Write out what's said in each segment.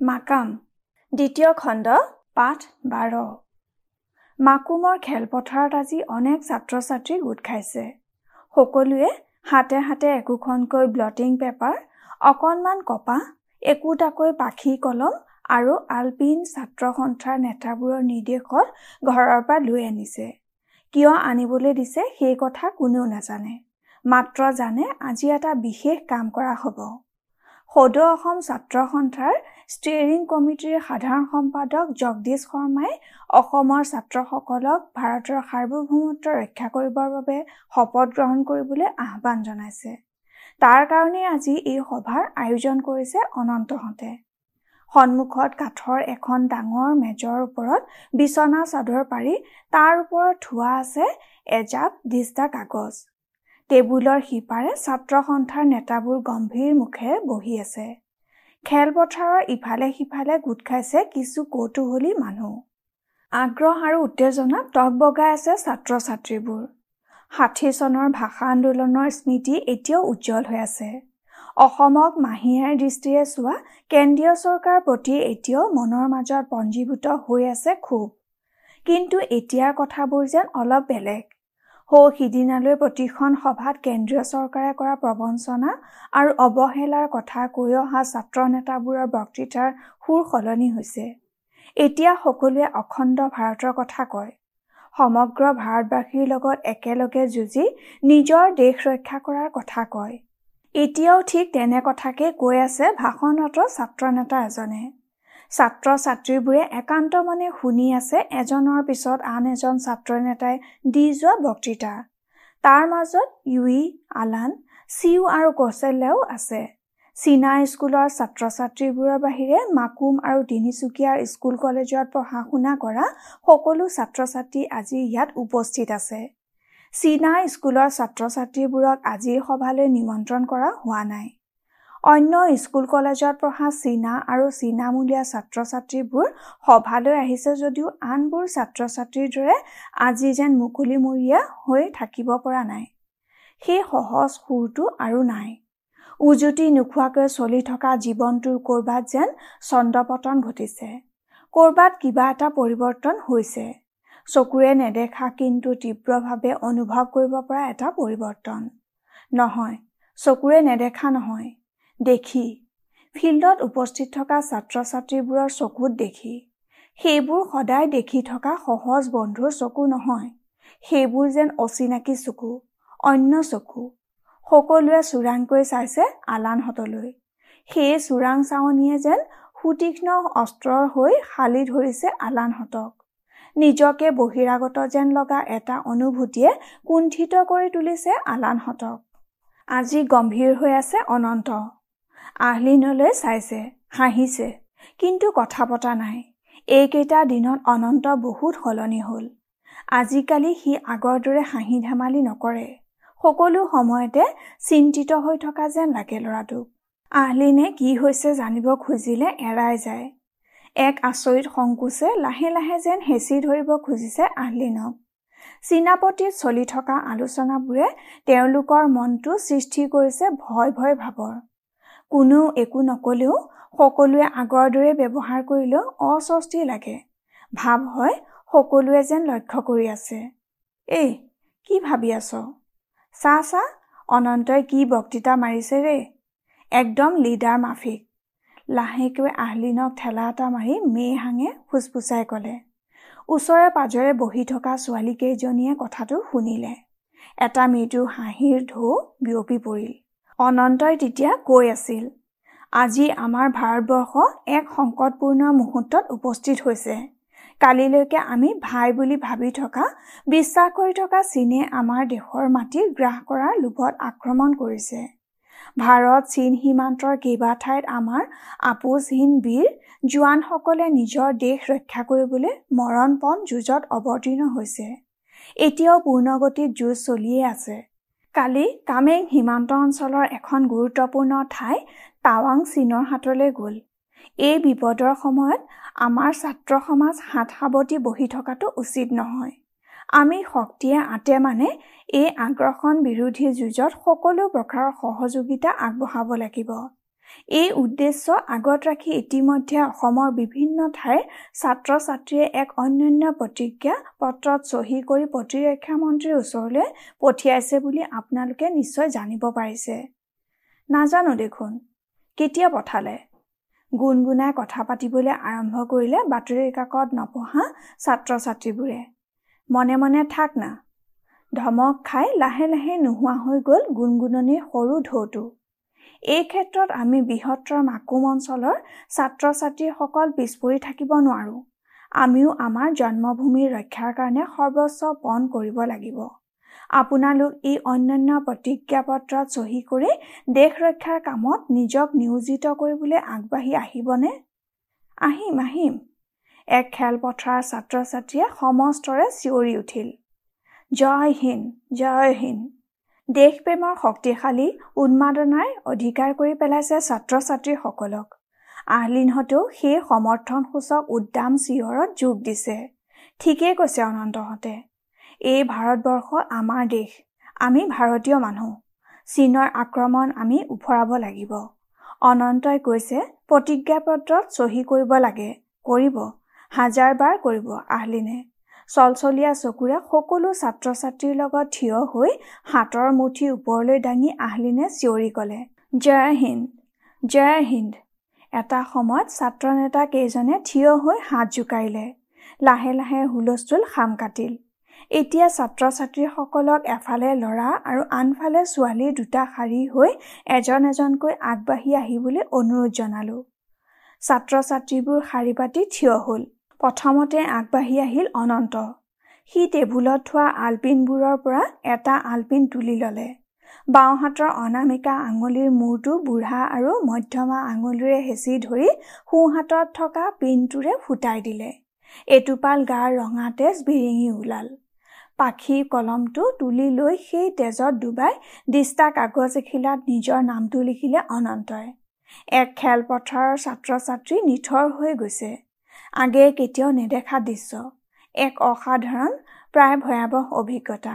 মাকাম। দ্বিতীয় খণ্ড পাঠ বাৰ। মাকুমৰ খেলপথাৰত আজি অনেক ছাত্ৰ ছাত্ৰী গোট খাইছে। সকলোৱে হাতে হাতে একোখনকৈ ব্লটিং পেপাৰ অকণমান কপাহ একোটাকৈ পাখি কলম আৰু আলপিন ছাত্ৰ সন্থাৰ নেতাবোৰৰ নিৰ্দেশত ঘৰৰ পৰা লৈ আনিছে। কিয় আনিবলৈ দিছে সেই কথা কোনেও নাজানে। মাত্ৰ জানে আজি এটা বিশেষ কাম কৰা হ'ব। সদৌ অসম ছাত্ৰ সন্থাৰ ষ্টিয়েৰিং কমিটিৰ সাধাৰণ সম্পাদক জগদীশ শৰ্মাই অসমৰ ছাত্ৰসকলক ভাৰতৰ সাৰ্বভৌমত্ব ৰক্ষা কৰিবৰ বাবে শপত গ্ৰহণ কৰিবলৈ আহ্বান জনাইছে। তাৰ কাৰণে আজি এই সভাৰ আয়োজন কৰিছে অনন্তহঁতে। সন্মুখত কাঠৰ এখন ডাঙৰ মেজৰ ওপৰত বিচনা চাদৰ পাৰি তাৰ ওপৰত থোৱা আছে এজাপ দিস্তা কাগজ। টেবুলৰ সিপাৰে ছাত্ৰ সন্থাৰ নেতাবোৰ গম্ভীৰ মুখে বহি আছে। খেলপথাৰৰ ইফালে সিফালে গোট খাইছে কিছু কৌতূহলী মানুহ। আগ্ৰহ আৰু উত্তেজনাত টক বগাই আছে ছাত্ৰ ছাত্ৰীবোৰ ষাঠি চনৰ ভাষা আন্দোলনৰ স্মৃতি এতিয়াও উজ্জ্বল হৈ আছে। অসমক মাহীয়াৰ দৃষ্টিৰে চোৱা কেন্দ্ৰীয় চৰকাৰৰ প্ৰতি এতিয়াও মনৰ মাজত পঞ্জীভূত হৈ আছে ক্ষোভ কিন্তু এতিয়াৰ কথাবোৰ যেন অলপ বেলেগ। সৌ সিদিনালৈ প্ৰতিখন সভাত কেন্দ্ৰীয় চৰকাৰে কৰা প্ৰবঞ্চনা আৰু অৱহেলাৰ কথা কৈ অহা ছাত্ৰ নেতাবোৰৰ বক্তৃতাৰ সুৰ সলনি হৈছে। এতিয়া সকলোৱে অখণ্ড ভাৰতৰ কথা কয়। সমগ্ৰ ভাৰতবাসীৰ লগত একেলগে যুঁজি নিজৰ দেশ ৰক্ষা কৰাৰ কথা কয়। এতিয়াও ঠিক তেনে কথাকে কৈ আছে ভাষণৰত ছাত্ৰ নেতা এজনে। ছাত্ৰ ছাত্ৰীবোৰে একান্ত মনে শুনি আছে এজনৰ পিছত আন এজন ছাত্ৰ নেতাই দি যোৱা বক্তৃতা। তাৰ মাজত ইউই আলান চিউ আৰু কৌশল্যাও আছে। চীনা স্কুলৰ ছাত্ৰ ছাত্ৰীবোৰৰ বাহিৰে মাকুম আৰু তিনিচুকীয়াৰ স্কুল কলেজত পঢ়া শুনা কৰা সকলো ছাত্ৰ ছাত্ৰী আজি ইয়াত উপস্থিত আছে। চীনা স্কুলৰ ছাত্ৰ ছাত্ৰীবোৰক আজিৰ সভালৈ নিমন্ত্ৰণ কৰা হোৱা নাই। অন্য স্কুল কলেজত পঢ়া চীনা আৰু চীনামূলীয়া ছাত্ৰ ছাত্ৰীবোৰ সভালৈ আহিছে যদিও আনবোৰ ছাত্ৰ ছাত্ৰীৰ দৰে আজি যেন মুকলিমূৰীয়া হৈ থাকিব পৰা নাই। সেই সহজ সুৰটো আৰু নাই। উজুতি নোখোৱাকৈ চলি থকা জীৱনটোৰ ক'ৰবাত যেন চন্দ্ৰপতন ঘটিছে। ক'ৰবাত কিবা এটা পৰিৱৰ্তন হৈছে। চকুৰে নেদেখা কিন্তু তীব্ৰভাৱে অনুভৱ কৰিব পৰা এটা পৰিৱৰ্তন। নহয় চকুৰে নেদেখা নহয়। দেখি। ফিল্ডত উপস্থিত থকা ছাত্ৰ ছাত্ৰীবোৰৰ চকুত দেখি। সেইবোৰ সদায় দেখি থকা সহজ বন্ধুৰ চকু নহয়। সেইবোৰ যেন অচিনাকি চকু অন্য চকু। সকলোৱে চোৰাংকৈ চাইছে আলানহঁতলৈ। সেই চোৰাং চাৱনীয়ে যেন সুতীক্ষ্ণ অস্ত্ৰৰ হৈ শালি ধৰিছে আলানহঁতক। নিজকে বহিৰাগত যেন লগা এটা অনুভূতিয়ে কুণ্ঠিত কৰি তুলিছে আলানহঁতক। আজি গম্ভীৰ হৈ আছে অনন্ত। আহলিনলৈ চাইছে হাঁহিছে কিন্তু কথা পতা নাই। এইকেইটা দিনত অনন্ত বহুত সলনি হ'ল। আজিকালি সি আগৰ দৰে হাঁহি ধেমালি নকৰে। সকলো সময়তে চিন্তিত হৈ থকা যেন লাগে ল'ৰাটোক। আহলিনে কি হৈছে জানিব খুজিলে এৰাই যায়। এক আচৰিত সংকোচে লাহে লাহে যেন হেঁচি ধৰিব খুজিছে আহলিনক। চীনাপতিত চলি থকা আলোচনাবোৰে তেওঁলোকৰ মনটো সৃষ্টি কৰিছে ভয় ভয় ভাৱৰ কোনেও একো নকলেও সকলোৱে আগৰ দৰে ব্যৱহাৰ কৰিলেও অস্বস্তি লাগে। ভাৱ হয় সকলোৱে যেন লক্ষ্য কৰি আছে। এই কি ভাবি আছ? চা চা অনন্তই কি বক্তৃতা মাৰিছে ৰে? একদম লিডাৰ মাফিক। লাহেকৈ আহলিনক ঠেলা এটা মাৰি মেই হাঙে ফুচফুচাই ক'লে। ওচৰে পাজৰে বহি থকা ছোৱালীকেইজনীয়ে কথাটো শুনিলে। এটা মৃদু হাঁহিৰ ঢৌ বিয়পি পৰিল। অনন্তই তেতিয়া কৈ আছিল। আজি আমাৰ ভাৰতবৰ্ষ এক সংকটপূৰ্ণ মুহূৰ্তত উপস্থিত হৈছে। কালিলৈকে আমি ভাই বুলি ভাবি থকা বিশ্বাস কৰি থকা চীনে আমাৰ দেশৰ মাটি গ্ৰাস কৰাৰ লোভত আক্ৰমণ কৰিছে। ভাৰত চীন সীমান্তৰ কেইবা ঠাইত আমাৰ আপোচহীন বীৰ জোৱানসকলে নিজৰ দেশ ৰক্ষা কৰিবলৈ মৰণপণ যুঁজত অৱতীৰ্ণ হৈছে। এতিয়াও পূৰ্ণগতিত যুঁজ চলিয়েই আছে। কালি কামেং সীমান্ত অঞ্চলৰ এখন গুৰুত্বপূৰ্ণ ঠাই টাৱাং চীনৰ হাতলৈ গ'ল। এই বিপদৰ সময়ত আমাৰ ছাত্ৰ সমাজ হাত সাৱটি বহি থকাটো উচিত নহয়। আমি শক্তিয়ে আতে মানে এই আগ্ৰাসন বিৰোধী যুঁজত সকলো প্ৰকাৰৰ সহযোগিতা আগবঢ়াব লাগিব। এই উদ্দেশ্য আগত ৰাখি ইতিমধ্যে অসমৰ বিভিন্ন ঠাইৰ ছাত্ৰ ছাত্ৰীয়ে এক অন্যান্য প্ৰতিজ্ঞা পত্ৰত চহী কৰি প্ৰতিৰক্ষা মন্ত্ৰীৰ ওচৰলৈ পঠিয়াইছে বুলি আপোনালোকে নিশ্চয় জানিব পাৰিছে। নাজানো দেখোন কেতিয়া পঠালে? গুণগুণাই কথা পাতিবলৈ আৰম্ভ কৰিলে বাতৰি কাকত নপঢ়া ছাত্ৰ ছাত্ৰীবোৰে মনে মনে থাক না ধমক খাই লাহে লাহে নোহোৱা হৈ গ'ল গুণগুণনিৰ সৰু ঢৌটো। এই ক্ষেত্ৰত আমি বৃহত্তৰ মাকুম অঞ্চলৰ ছাত্ৰ ছাত্ৰীসকল পিছ পৰি থাকিব নোৱাৰোঁ। আমিও আমাৰ জন্মভূমিৰ ৰক্ষাৰ কাৰণে সৰ্বোচ্চ পণ কৰিব লাগিব। আপোনালোক এই অন্যান্য প্ৰতিজ্ঞাপত্ৰত চহী কৰি দেশ ৰক্ষাৰ কামত নিজক নিয়োজিত কৰিবলৈ আগবাঢ়ি আহিবনে? আহিম আহিম। এক খেলপথাৰৰ ছাত্ৰ ছাত্ৰীয়ে সমস্তৰে চিঞৰি উঠিল। জয় হিন্দ জয় হিন্দ। দেশপ্ৰেমৰ শক্তিশালী উন্মাদনাই অধিকাৰ কৰি পেলাইছে ছাত্ৰ ছাত্ৰীসকলক আহলিনহঁতেও সেই সমৰ্থনসূচক উদ্যাম চিঞৰত যোগ দিছে। ঠিকেই কৈছে অনন্তহঁতে। এই ভাৰতবৰ্ষ আমাৰ দেশ। আমি ভাৰতীয় মানুহ। চীনৰ আক্ৰমণ আমি ওফৰাব লাগিব। অনন্তই কৈছে প্ৰতিজ্ঞাপত্ৰত চহী কৰিব লাগে। কৰিব। হাজাৰবাৰ কৰিব আহলিনে। চলচলীয়া চকুৰে সকলো ছাত্ৰ ছাত্ৰীৰ লগত থিয় হৈ হাতৰ মুঠি ওপৰলৈ দাঙি আহলিনে চিঞৰি ক'লে জয় হিন্দ জয় হিন্দ এটা সময়ত ছাত্ৰ নেতা কেইজনে থিয় হৈ হাত জোকাৰিলে। লাহে লাহে হুলস্থুল খাম কাটিল। এতিয়া ছাত্ৰ ছাত্ৰীসকলক এফালে ল'ৰা আৰু আনফালে ছোৱালী দুটা শাৰী হৈ এজন এজনকৈ আগবাঢ়ি আহিবলৈ অনুৰোধ জনালোঁ। ছাত্ৰ ছাত্ৰীবোৰ শাৰী পাতি থিয় হ'ল। প্ৰথমতে আগবাঢ়ি আহিল অনন্ত। সি টেবুলত থোৱা আলপিনবোৰৰ পৰা এটা আলপিন তুলি ল'লে। বাওঁহাতৰ অনামিকা আঙুলিৰ মূৰটো বুঢ়া আৰু মধ্যমা আঙুলিৰে হেঁচি ধৰি সোঁহাতত থকা পিনটোৰে ফুটাই দিলে। এটোপাল গাৰ ৰঙা তেজ বিৰিঙি ওলাল। পাখীৰ কলমটো তুলি লৈ সেই তেজত ডুবাই দিষ্টা কাগজ এখিলাত নিজৰ নামটো লিখিলে অনন্তই। এক খেলপথাৰৰ ছাত্ৰ ছাত্ৰী নিথৰ হৈ গৈছে। আগে কেতিয়াও নেদেখা দৃশ্য। এক অসাধাৰণ প্ৰায় ভয়াৱহ অভিজ্ঞতা।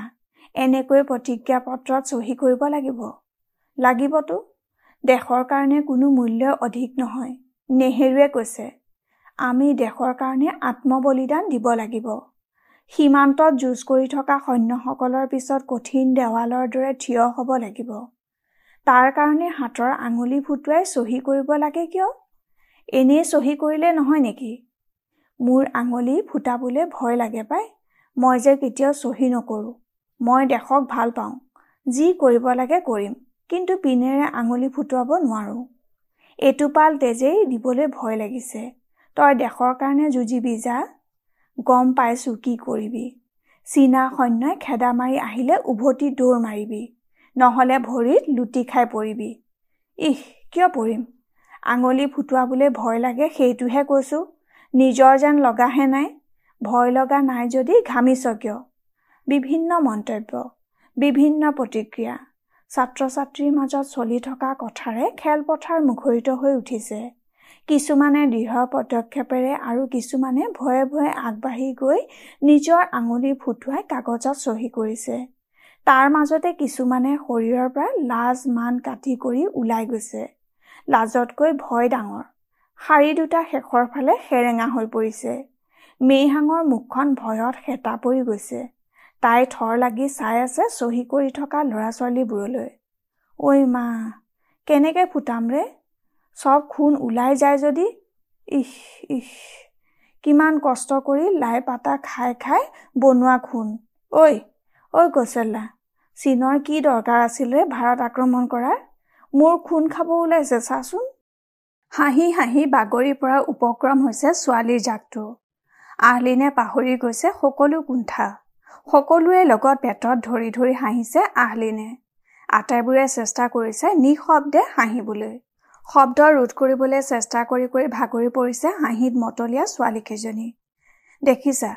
এনেকৈ প্ৰতিজ্ঞাপত্ৰত চহী কৰিব লাগিব। লাগিবতো? দেশৰ কাৰণে কোনো মূল্য অধিক নহয় নেহেৰুৱে কৈছে। আমি দেশৰ কাৰণে আত্মবলিদান দিব লাগিব। সীমান্তত যুঁজ কৰি থকা সৈন্যসকলৰ পিছত কঠিন দেৱালৰ দৰে থিয় হ'ব লাগিব। তাৰ কাৰণে হাতৰ আঙুলি ফুটুৱাই চহী কৰিব লাগে কিয়? এনেই চহী কৰিলে নহয় নেকি? মোৰ আঙুলি ফুটাবলৈ ভয় লাগে পাই। মই যে কেতিয়াও চহী নকৰোঁ। মই দেশক ভাল পাওঁ। যি কৰিব লাগে কৰিম কিন্তু পিনেৰে আঙুলি ফুটুৱাব নোৱাৰোঁ। এটোপাল তেজেই দিবলৈ ভয় লাগিছে। তই দেশৰ কাৰণে যুঁজিবি যা। গম পাইছোঁ কি কৰিবি। চীনা সৈন্যই খেদা মাৰি আহিলে উভতি দৌৰ মাৰিবি। নহ'লে ভৰিত লুটি খাই পৰিবি। ইহ কিয় পৰিম? আঙুলি ফুটুৱাবলৈ ভয় লাগে সেইটোহে কৈছোঁ। নিজৰ যেন লগাহে নাই ভয় লগা নাই যদি ঘামিছ কিয়? বিভিন্ন মন্তব্য বিভিন্ন প্ৰতিক্ৰিয়া ছাত্ৰ ছাত্ৰীৰ মাজত চলি থকা কথাৰে খেলপথাৰ মুখৰিত হৈ উঠিছে। কিছুমানে দৃঢ় পদক্ষেপেৰে আৰু কিছুমানে ভয়ে ভয়ে আগবাঢ়ি গৈ নিজৰ আঙুলি ফুটুৱাই কাগজত চহী কৰিছে। তাৰ মাজতে কিছুমানে শৰীৰৰ পৰা লাজ মান কাটি কৰি ওলাই গৈছে। লাজতকৈ ভয় ডাঙৰ। শাৰী দুটা শেষৰ ফালে সেৰেঙা হৈ পৰিছে। মেইহাঙৰ মুখখন ভয়ত সেতা পৰি গৈছে। তাই থৰ লাগি চাই আছে চহী কৰি থকা ল'ৰা ছোৱালীবোৰলৈ ঐ মা কেনেকৈ ফুটাম ৰে? চব খুন ওলাই যায় যদি? ইহ ইহ কিমান কষ্ট কৰি লাই পাতা খাই খাই বনোৱা খুন। ঐ ঐ কৌশল্যা চীনৰ কি দৰকাৰ আছিলে ভাৰত আক্ৰমণ কৰাৰ? মোৰ খুন খাব ওলাইছে চাচোন। হাঁহি হাঁহি বাগৰিৰ পৰা উপক্ৰম হৈছে ছোৱালীৰ জাকটো। আহলিনে পাহৰি গৈছে সকলো কুণ্ঠা। সকলোৰে লগত পেটত ধৰি ধৰি হাঁহিছে আহলিনে। আটাইবোৰে চেষ্টা কৰিছে নিঃশব্দে হাঁহিবলৈ। শব্দ ৰোধ কৰিবলৈ চেষ্টা কৰি কৰি ভাগৰি পৰিছে হাঁহিত মতলীয়া ছোৱালীকেইজনী। দেখিছা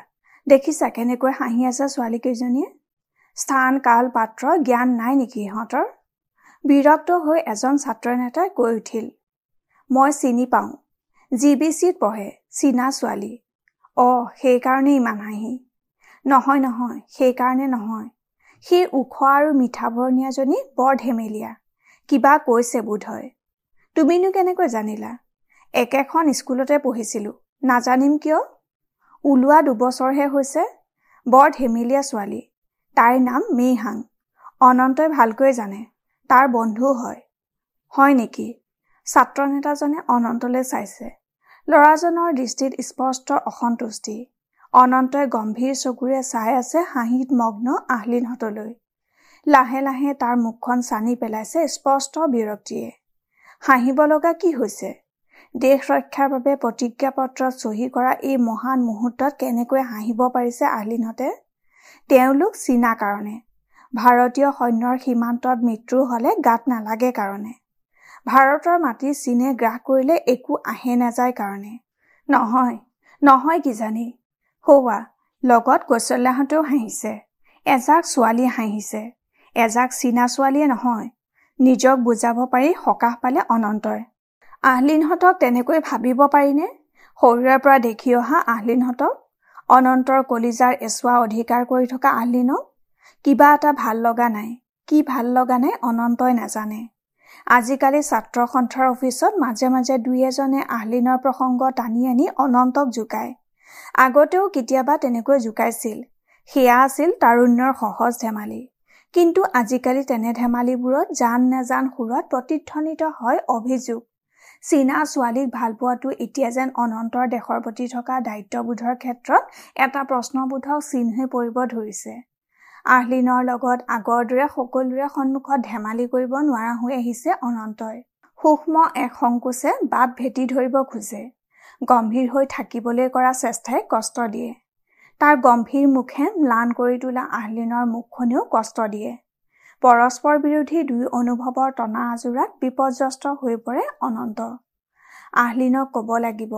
দেখিছা কেনেকৈ হাঁহি আছে ছোৱালীকেইজনীয়ে? স্থান কাল পাত্ৰ জ্ঞান নাই নেকি ইহঁতৰ? বিৰক্ত হৈ এজন ছাত্ৰ নেতাই কৈ উঠিল মই চিনি পাওঁ। জি বি চিত পঢ়ে চীনা ছোৱালী। অ' সেইকাৰণে ইমান হাঁহি। নহয় নহয় সেইকাৰণে নহয়। সেই ওখ আৰু মিঠা বৰণীয়াজনী বৰ ধেমেলীয়া। কিবা কৈছে বোধ হয়। তুমিনো কেনেকৈ জানিলা? একেখন স্কুলতে পঢ়িছিলোঁ। নাজানিম কিয়? ওলোৱা দুবছৰহে হৈছে। বৰ ধেমেলীয়া ছোৱালী। তাইৰ নাম মেইহাং। অনন্তই ভালকৈ জানে। তাৰ বন্ধু হয়। হয় নেকি? ছাত্ৰ নেতাজনে অনন্তলৈ চাইছে। ল'ৰাজনৰ দৃষ্টিত স্পষ্ট অসন্তুষ্টি। অনন্তই গম্ভীৰ চকুৰে চাই আছে হাঁহিত মগ্ন আহলিনহঁতলৈ। লাহে লাহে তাৰ মুখখন চানি পেলাইছে স্পষ্ট বিৰক্তিয়ে। হাঁহিব লগা কি হৈছে? দেশ ৰক্ষাৰ বাবে প্ৰতিজ্ঞাপত্ৰত চহী কৰা এই মহান মুহূৰ্তত কেনেকৈ হাঁহিব পাৰিছে আহলিনহঁতে? তেওঁলোক চীনা কাৰণে। ভাৰতীয় সৈন্যৰ সীমান্তত মৃত্যু হলে গাত নালাগে কাৰণে। ভাৰতৰ মাটি চীনে গ্ৰাস কৰিলে একো আহে নাযায় কাৰণে। নহয় নহয় কিজানি। সৌৱা লগত কৌশল্যাহঁতেও হাঁহিছে। এজাক ছোৱালী হাঁহিছে। এজাক চীনা ছোৱালীয়ে নহয়। নিজক বুজাব পাৰি সকাহ পালে অনন্তই। আহলিনহঁতক তেনেকৈ ভাবিব পাৰিনে? শৰীৰৰ পৰা দেখি অহা আহলিনহঁতক? অনন্তৰ কলিজাৰ এচোৱা অধিকাৰ কৰি থকা আহলিনক? কিবা এটা ভাল লগা নাই। কি ভাল লগা নাই অনন্তই নাজানে। আজিকালি ছাত্ৰ সন্থাৰ অফিচত মাজে মাজে দুই এজনে আহলিনৰ প্ৰসংগ টানি আনি অনন্তক জোকায়। আগতেও কেতিয়াবা তেনেকৈ জোকাইছিল। সেয়া আছিল তাৰুণ্যৰ সহজ ধেমালি। কিন্তু আজিকালি তেনে ধেমালিবোৰত জান নেজান সুৰত প্ৰতিধ্বনিত হয় অভিযোগ। চীনা ছোৱালীক ভাল পোৱাটো এতিয়া যেন অনন্তৰ দেশৰ প্ৰতি থকা দায়িত্ববোধৰ ক্ষেত্ৰত এটা প্ৰশ্নবোধক চিন হৈ পৰিব ধৰিছে। আহলিনৰ লগত আগৰ দৰে সকলোৰে সন্মুখত ধেমালি কৰিব নোৱাৰা হৈ আহিছে অনন্তই সূক্ষ্ম এক সংকোচে বাট ভেটি ধৰিব খোজে। গম্ভীৰ হৈ থাকিবলৈ কৰা চেষ্টাই কষ্ট দিয়ে। তাৰ গম্ভীৰ মুখে ম্লান কৰি তোলা আহলিনৰ মুখখনেও কষ্ট দিয়ে। পৰস্পৰ বিৰোধী দুই অনুভৱৰ টনা আজোৰাত বিপৰ্যস্ত হৈ পৰে অনন্ত আহলিনক কব লাগিব।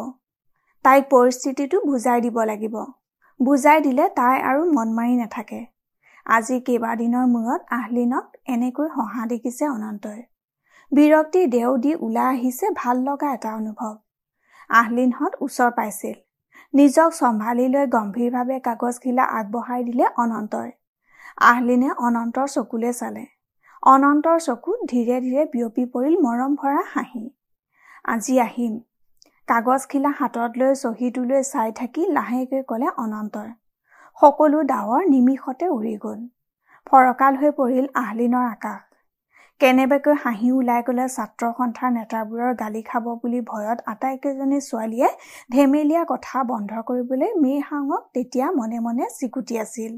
তাইক পৰিস্থিতিটো বুজাই দিব লাগিব। বুজাই দিলে তাই আৰু মন মাৰি নাথাকে। আজি কেইবাদিনৰ মূৰত আহলিনক এনেকৈ হহা দেখিছে অনন্তই। বিৰক্তি দেও দি ওলাই আহিছে ভাল লগা এটা অনুভৱ। আহলিনহঁত ওচৰ পাইছিল। নিজক চম্ভালি লৈ গম্ভীৰভাৱে কাগজখিলা আগবঢ়াই দিলে অনন্তই। আহলিনে অনন্তৰ চকুলে চালে। অনন্তৰ চকুত ধীৰে ধীৰে বিয়পি পৰিল মৰম ভৰা হাঁহি। আজি আহিম। কাগজখিলা হাতত লৈ চহীটোলৈ চাই থাকি লাহেকৈ কলে অনন্তই। সকলো ডাৱৰ নিমিষতে উৰি গল। ফৰকাল হৈ পৰিল আহলিনৰ আকাশ। কেনেবাকৈ হাঁহি ওলাই গলে ছাত্ৰ সন্থাৰ নেতাবোৰৰ গালি খাব বুলি ভয়ত আটাইকেইজনী ছোৱালীয়ে ধেমেলীয়া কথা বন্ধ কৰিবলৈ মেইহাঙক তেতিয়া মনে মনে চিকুটি আছিল।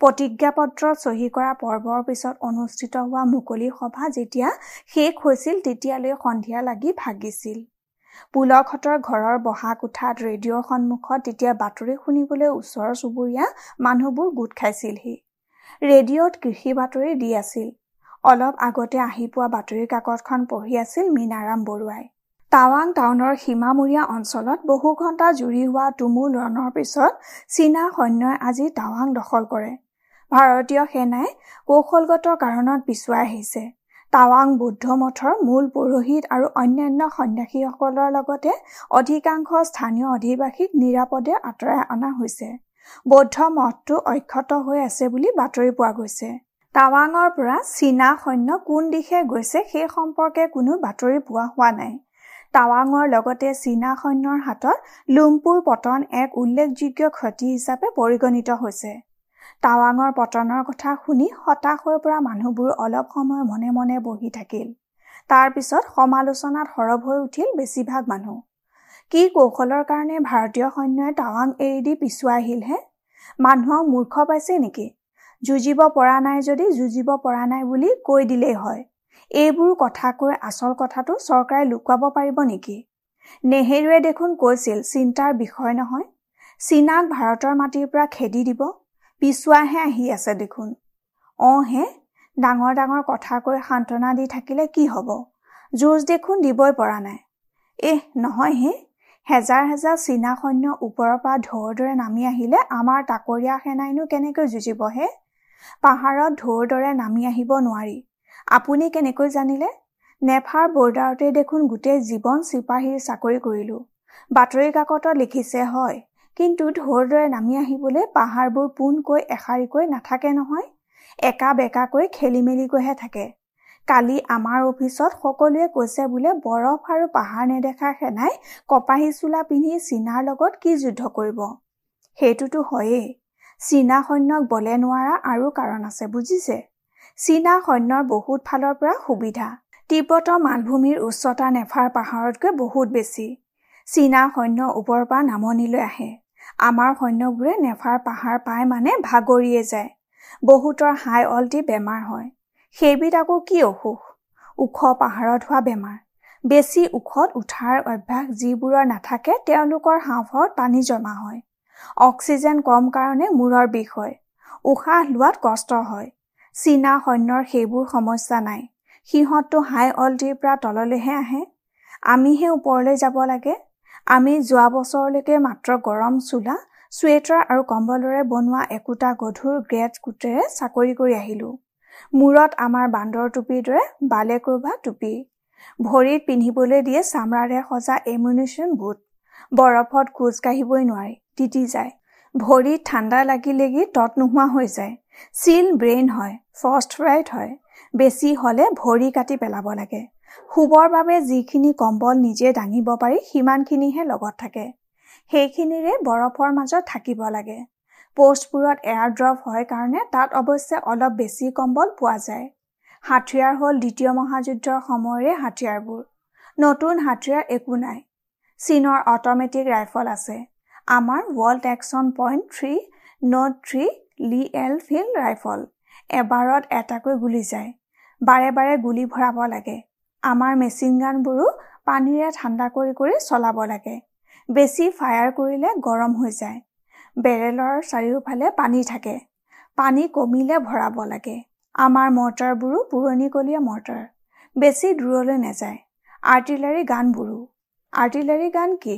প্ৰতিজ্ঞাপত্ৰত চহী কৰা পৰ্বৰ পিছত অনুষ্ঠিত হোৱা মুকলি সভা যেতিয়া শেষ হৈছিল তেতিয়ালৈ সন্ধিয়া লাগি ভাগিছিল। পুলকহঁতৰ ঘৰৰ বহা কোঠাত ৰেডিঅ'ৰ সন্মুখত তেতিয়া বাতৰি শুনিবলৈ ওচৰ চুবুৰীয়া মানুহবোৰ গোট খাইছিলহি। ৰেডিঅ'ত কৃষি বাতৰি দি আছিল। অলপ আগতে আহি পোৱা বাতৰি কাকতখন পঢ়ি আছিল মীনাৰাম বৰুৱাই। টাৱাং টাউনৰ সীমামূৰীয়া অঞ্চলত বহু ঘণ্টা জুৰি হোৱা তুমুল ৰণৰ পিছত চীনা সৈন্যই আজি টাৱাং দখল কৰে। ভাৰতীয় সেনাই কৌশলগত কাৰণত পিছুৱাই আহিছে। টাৱাং বৌদ্ধ মঠৰ মূল পুৰোহিত আৰু অন্যান্য সন্যাসীসকলৰ লগতে অধিকাংশ স্থানীয় অধিবাসীক নিৰাপদে আঁতৰাই অনা হৈছে। বৌদ্ধ মঠটো অক্ষত হৈ আছে বুলি বাতৰি পোৱা গৈছে। টাৱাঙৰ পৰা চীনা সৈন্য কোন দিশে গৈছে সেই সম্পৰ্কে কোনো বাতৰি পোৱা হোৱা নাই। টাৱাঙৰ লগতে চীনা সৈন্যৰ হাতত লুমপুৰ পতন এক উল্লেখযোগ্য ক্ষতি হিচাপে পৰিগণিত হৈছে। টাৱাঙৰ পতনৰ কথা শুনি হতাশ হৈ পৰা মানুহবোৰ অলপ সময় মনে মনে বহি থাকিল। তাৰ পিছত সমালোচনাত সৰব হৈ উঠিল বেছিভাগ মানুহ। কি কৌশলৰ কাৰণে ভাৰতীয় সৈন্যই টাৱাং এৰি দি পিছুৱাই আহিলহে? মানুহক মূৰ্খ পাইছে নেকি? যুঁজিব পৰা নাই যদি যুঁজিব পৰা নাই বুলি কৈ দিলেই হয়। এইবোৰ কথা কৈ আচল কথাটো চৰকাৰে লুকুৱাব পাৰিব নেকি? নেহেৰুৱে দেখোন কৈছিল চিন্তাৰ বিষয় নহয়। চীনাক ভাৰতৰ মাটিৰ পৰা খেদি দিব। পিছুৱাহে আহি আছে দেখোন। অঁ হে ডাঙৰ ডাঙৰ কথা কৈ সান্তনা দি থাকিলে কি হ'ব? যুঁজ দেখোন দিবই পৰা নাই। এহ নহয় হে হেজাৰ হেজাৰ চীনা সৈন্য ওপৰৰ পৰা ঢৌৰ দৰে নামি আহিলে আমাৰ তাকৰীয়া সেনাইনো কেনেকৈ যুঁজিব হে? পাহাৰত ঢৌৰ দৰে নামি আহিব নোৱাৰি। আপুনি কেনেকৈ জানিলে? নেফাৰ বৰ্ডাৰতে দেখোন গোটেই জীৱন চিপাহীৰ চাকৰি কৰিলোঁ। বাতৰি কাকতত লিখিছে হয় কিন্তু ঢৌৰ দৰে নামি আহিবলৈ পাহাৰবোৰ পোনকৈ এশাৰীকৈ নাথাকে নহয় একা বেকাকৈ খেলি মেলিকৈহে থাকে। কালি আমাৰ অফিচত সকলোৱে কৈছে বোলে বৰফ আৰু পাহাৰ নেদেখা সেনাই কপাহী চোলা পিন্ধি চীনাৰ লগত কি যুদ্ধ কৰিব? সেইটোতো হয়েই। চীনা সৈন্যক বলে নোৱাৰা আৰু কাৰণ আছে বুজিছে? চীনা সৈন্যৰ বহুত ফালৰ পৰা সুবিধা। তিব্বত মালভূমিৰ উচ্চতা নেফাৰ পাহাৰতকৈ বহুত বেছি। চীনা সৈন্য ওপৰৰ পৰা নামনিলৈ আহে। আমাৰ সৈন্যবোৰে নেফাৰ পাহাৰ পাই মানে ভাগৰিয়ে যায়। বহুতৰ হাই অলটি বেমাৰ হয়। সেইবিধ আকৌ কি অসুখ? ওখ পাহাৰত হোৱা বেমাৰ। বেছি ওখত উঠাৰ অভ্যাস যিবোৰৰ নাথাকে তেওঁলোকৰ হাওঁফাওত পানী জমা হয়। অক্সিজেন কম কাৰণে মূৰৰ বিষ হয়। উশাহ লোৱাত কষ্ট হয়। চীনা সৈন্যৰ সেইবোৰ সমস্যা নাই। সিহঁতটো হাই অলটিৰ পৰা তললৈহে আহে। আমিহে ওপৰলৈ যাব লাগে। আমি যোৱা বছৰলৈকে মাত্ৰ গৰম চোলা চুৱেটাৰ আৰু কম্বলৰে বনোৱা একোটা গধুৰ গ্ৰেট কোটেৰে চাকৰি কৰি আহিলোঁ। মূৰত আমাৰ বান্দৰ টুপিৰ দৰে বালেক্ৰভা টুপি। ভৰিত পিন্ধিবলৈ দিয়ে চামৰাৰে সজা এমিউনিশ্যন বুট। বৰফত খোজ কাঢ়িবই নোৱাৰি তিতি যায়। ভৰিত ঠাণ্ডা লাগি লাগি তত নোহোৱা হৈ যায়। চিল ব্ৰেইন হয় ফষ্ট ফ্ৰাইড হয়। বেছি হ'লে ভৰি কাটি পেলাব লাগে। শুবৰ বাবে যিখিনি কম্বল নিজে দাঙিব পাৰি সিমানখিনিহে লগত থাকে। সেইখিনিৰে বৰফৰ মাজত থাকিব লাগে। পোষ্টবোৰত এয়াৰ ড্ৰপ হয় কাৰণে তাত অৱশ্যে অলপ বেছি কম্বল পোৱা যায়। হাথিয়াৰ হ'ল দ্বিতীয় মহাযুদ্ধৰ সময়ৰে হাথিয়াৰবোৰ নতুন হাথিয়াৰ একো নাই। চীনৰ অট'মেটিক ৰাইফল আছে। আমাৰ world action point three not three Lee Enfield rifle. এবাৰত এটাকৈ গুলি যায়। বাৰে বাৰে গুলি ভৰাব লাগে। আমাৰ মেচিন গানবোৰো পানীৰে ঠাণ্ডা কৰি কৰি চলাব লাগে। বেছি ফায়াৰ কৰিলে গৰম হৈ যায়। বেৰেলৰ চাৰিওফালে পানী থাকে। পানী কমিলে ভৰাব লাগে। আমাৰ মৰ্টাৰবোৰো পুৰণিকলীয়া মৰ্টাৰ বেছি দূৰলৈ নাযায়। আৰ্টিলাৰী গানবোৰো। আৰ্টিলাৰী গান কি?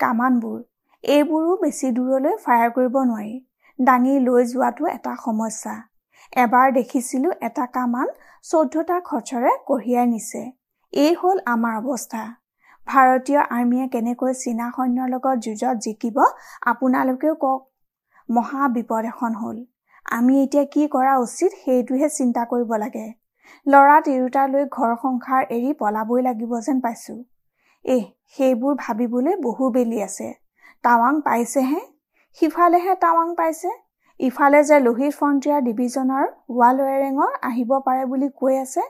কামানবোৰ। এইবোৰো বেছি দূৰলৈ ফায়াৰ কৰিব নোৱাৰি। দাঙি লৈ যোৱাটো এটা সমস্যা। এবাৰ দেখিছিলোঁ এটা কামান চৈধ্যটা খচৰে কঢ়িয়াই নিছে। এই হ'ল আমাৰ অৱস্থা। ভাৰতীয় আৰ্মীয়ে কেনেকৈ চীনা সৈন্যৰ লগত যুঁজত জিকিব আপোনালোকেও কওক। মহা বিপদ এখন হ'ল। আমি এতিয়া কি কৰা উচিত সেইটোহে চিন্তা কৰিব লাগে। ল'ৰা তিৰোতালৈ ঘৰ সংসাৰ এৰি পলাবই লাগিব যেন পাইছোঁ। এহ সেইবোৰ ভাবিবলৈ বহু বেলি আছে। টাৱাং পাইছেহে। সিফালেহে টাৱাং পাইছে। ইফালে যে লোহিত ফ্ৰণ্টিয়াৰ ডিভিজনৰ ৱাল ৱেৰেঙৰ আহিব পাৰে বুলি কৈ আছে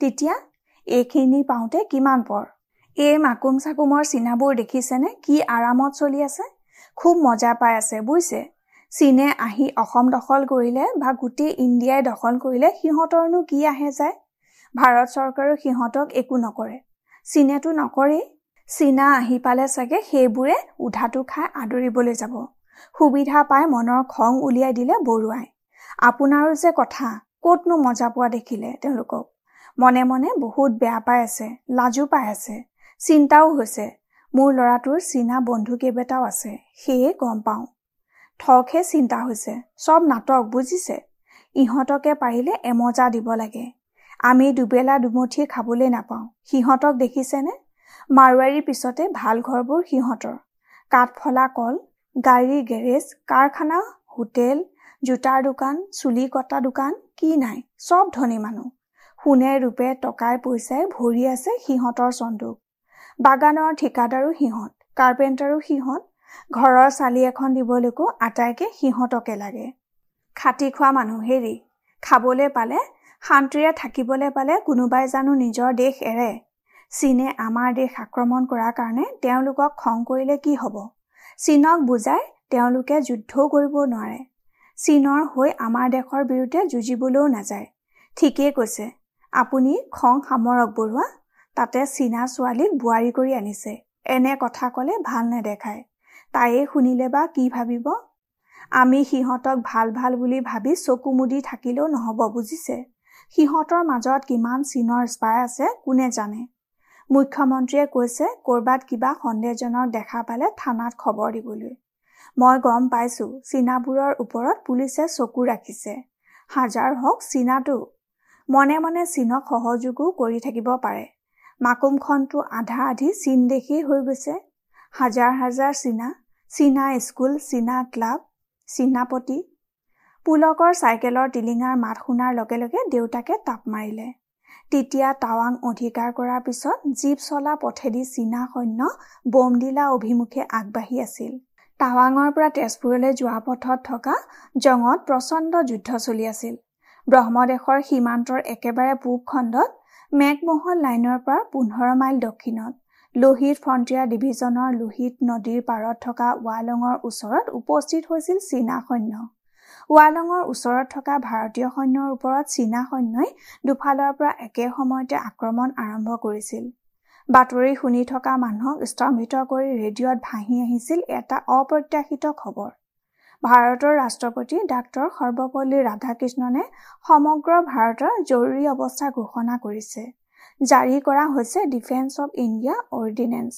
তেতিয়া এইখিনি পাওঁতে কিমান পৰ? এই মাকুম চাকুমৰ চিনাবোৰ দেখিছেনে? কি আৰামত চলি আছে? খুব মজা পাই আছে বুজিছে চীনে আহি অসম দখল কৰিলে বা গোটেই ইণ্ডিয়াই দখল কৰিলে সিহঁতৰনো কি আহে যায়? ভাৰত চৰকাৰেও সিহঁতক একো নকৰে। চীনেতো নকৰেই। চীনা আহি পালে চাগে সেইবোৰে উধাটো খাই আদৰিবলৈ যাব। সুবিধা পাই মনৰ খং উলিয়াই দিলে বৰুৱাই। আপোনাৰো যে কথা ক'তনো মজা পোৱা দেখিলে তেওঁলোকক? মনে মনে বহুত বেয়া পাই আছে লাজো পাই আছে চিন্তাও হৈছে। মোৰ ল'ৰাটোৰ চীনা বন্ধু কেইবাটাও আছে সেয়ে গম পাওঁ। ঠকহে চিন্তা হৈছে চব নাটক বুজিছে। ইহঁতকে পাৰিলে এমজা দিব লাগে। আমি দুবেলা দুমুঠি খাবলৈ নাপাওঁ। সিহঁতক দেখিছেনে? মাৰোৱাৰীৰ পিছতে ভাল ঘৰবোৰ সিহঁতৰ। কাঠফলা কল গাড়ী গেৰেজ কাৰখানা হোটেল জোতাৰ দোকান চুলি কটা দোকান কি নাই চব ধনী মানুহ। সোণে ৰূপে টকাই পইচাই ভৰি আছে সিহঁতৰ চন্দুক। বাগানৰ ঠিকাদাৰো সিহঁত কাৰ্পেণ্টাৰো সিহঁত ঘৰৰ চালি এখন দিবলৈকো আটাইকে সিহঁতকে লাগে। খাটি খোৱা মানুহ হেৰি খাবলৈ পালে শান্তিৰে থাকিবলৈ পালে কোনোবাই জানো নিজৰ দেশ এৰে। চীনে আমাৰ দেশ আক্ৰমণ কৰাৰ কাৰণে তেওঁলোকক খং কৰিলে কি হ'ব? চীনক বুজাই তেওঁলোকে যুদ্ধও কৰিব নোৱাৰে। চীনৰ হৈ আমাৰ দেশৰ বিৰুদ্ধে যুঁজিবলৈও নাযায়। ঠিকেই কৈছে। আপুনি খং সামৰক বৰুৱা তাতে চীনা ছোৱালীক বোৱাৰী কৰি আনিছে। এনে কথা ক'লে ভাল নেদেখায়। তাইয়ে শুনিলে বা কি ভাবিব? আমি সিহঁতক ভাল ভাল বুলি ভাবি চকু মুদি থাকিলেও নহ'ব বুজিছে। সিহঁতৰ মাজত কিমান চীনৰ স্পাই আছে কোনে জানে? মুখ্যমন্ত্ৰীয়ে কৈছে ক'ৰবাত কিবা সন্দেহজনক দেখা পালে থানাত খবৰ দিবলৈ। মই গম পাইছোঁ চীনাবোৰৰ ওপৰত পুলিচে চকু ৰাখিছে। হাজাৰ হওক চীনাটো। মনে মনে চীনক সহযোগো কৰি থাকিব পাৰে। মাকুমখনটো আধা আধি চীন দেশেই হৈ গৈছে। হাজাৰ হাজাৰ চীনা চীনা স্কুল চীনা ক্লাব চীনাপতি পুলকৰ চাইকেলৰ টিলিঙাৰ মাত শুনাৰ লগে লগে দেউতাকে তাপ মাৰিলে। তেতিয়া টাৱাং অধিকাৰ কৰাৰ পিছত জীপ চলা পথেদি চীনা সৈন্য বোমডিলা অভিমুখে আগবাঢ়ি আছিল। টাৱাঙৰ পৰা তেজপুৰলৈ যোৱা পথত থকা জঙত প্ৰচণ্ড যুদ্ধ চলি আছিল। ব্ৰহ্মদেশৰ সীমান্তৰ একেবাৰে পূব খণ্ডত মেঘমহল লাইনৰ পৰা পোন্ধৰ মাইল দক্ষিণত লোহিত ফ্ৰণ্টিয়াৰ ডিভিজনৰ লোহিত নদীৰ পাৰত থকা ৱালঙৰ ওচৰত উপস্থিত হৈছিল চীনা সৈন্য। ৱালঙৰ ওচৰত থকা ভাৰতীয় সৈন্যৰ ওপৰত চীনা সৈন্যই দুফালৰ পৰা একে সময়তে আক্ৰমণ আৰম্ভ কৰিছিল। বাতৰি শুনি থকা মানুহক স্তম্ভিত কৰি ৰেডিঅ'ত ভাহি আহিছিল এটা অপ্ৰত্যাশিত খবৰ। ভাৰতৰ ৰাষ্ট্ৰপতি ডাক্তৰ সৰ্বপল্লী ৰাধাকৃষ্ণনে সমগ্ৰ ভাৰতৰ জৰুৰী অৱস্থা ঘোষণা কৰিছে। জাৰি কৰা হৈছে ডিফেন্স অৱ ইণ্ডিয়া অৰ্ডিনেন্স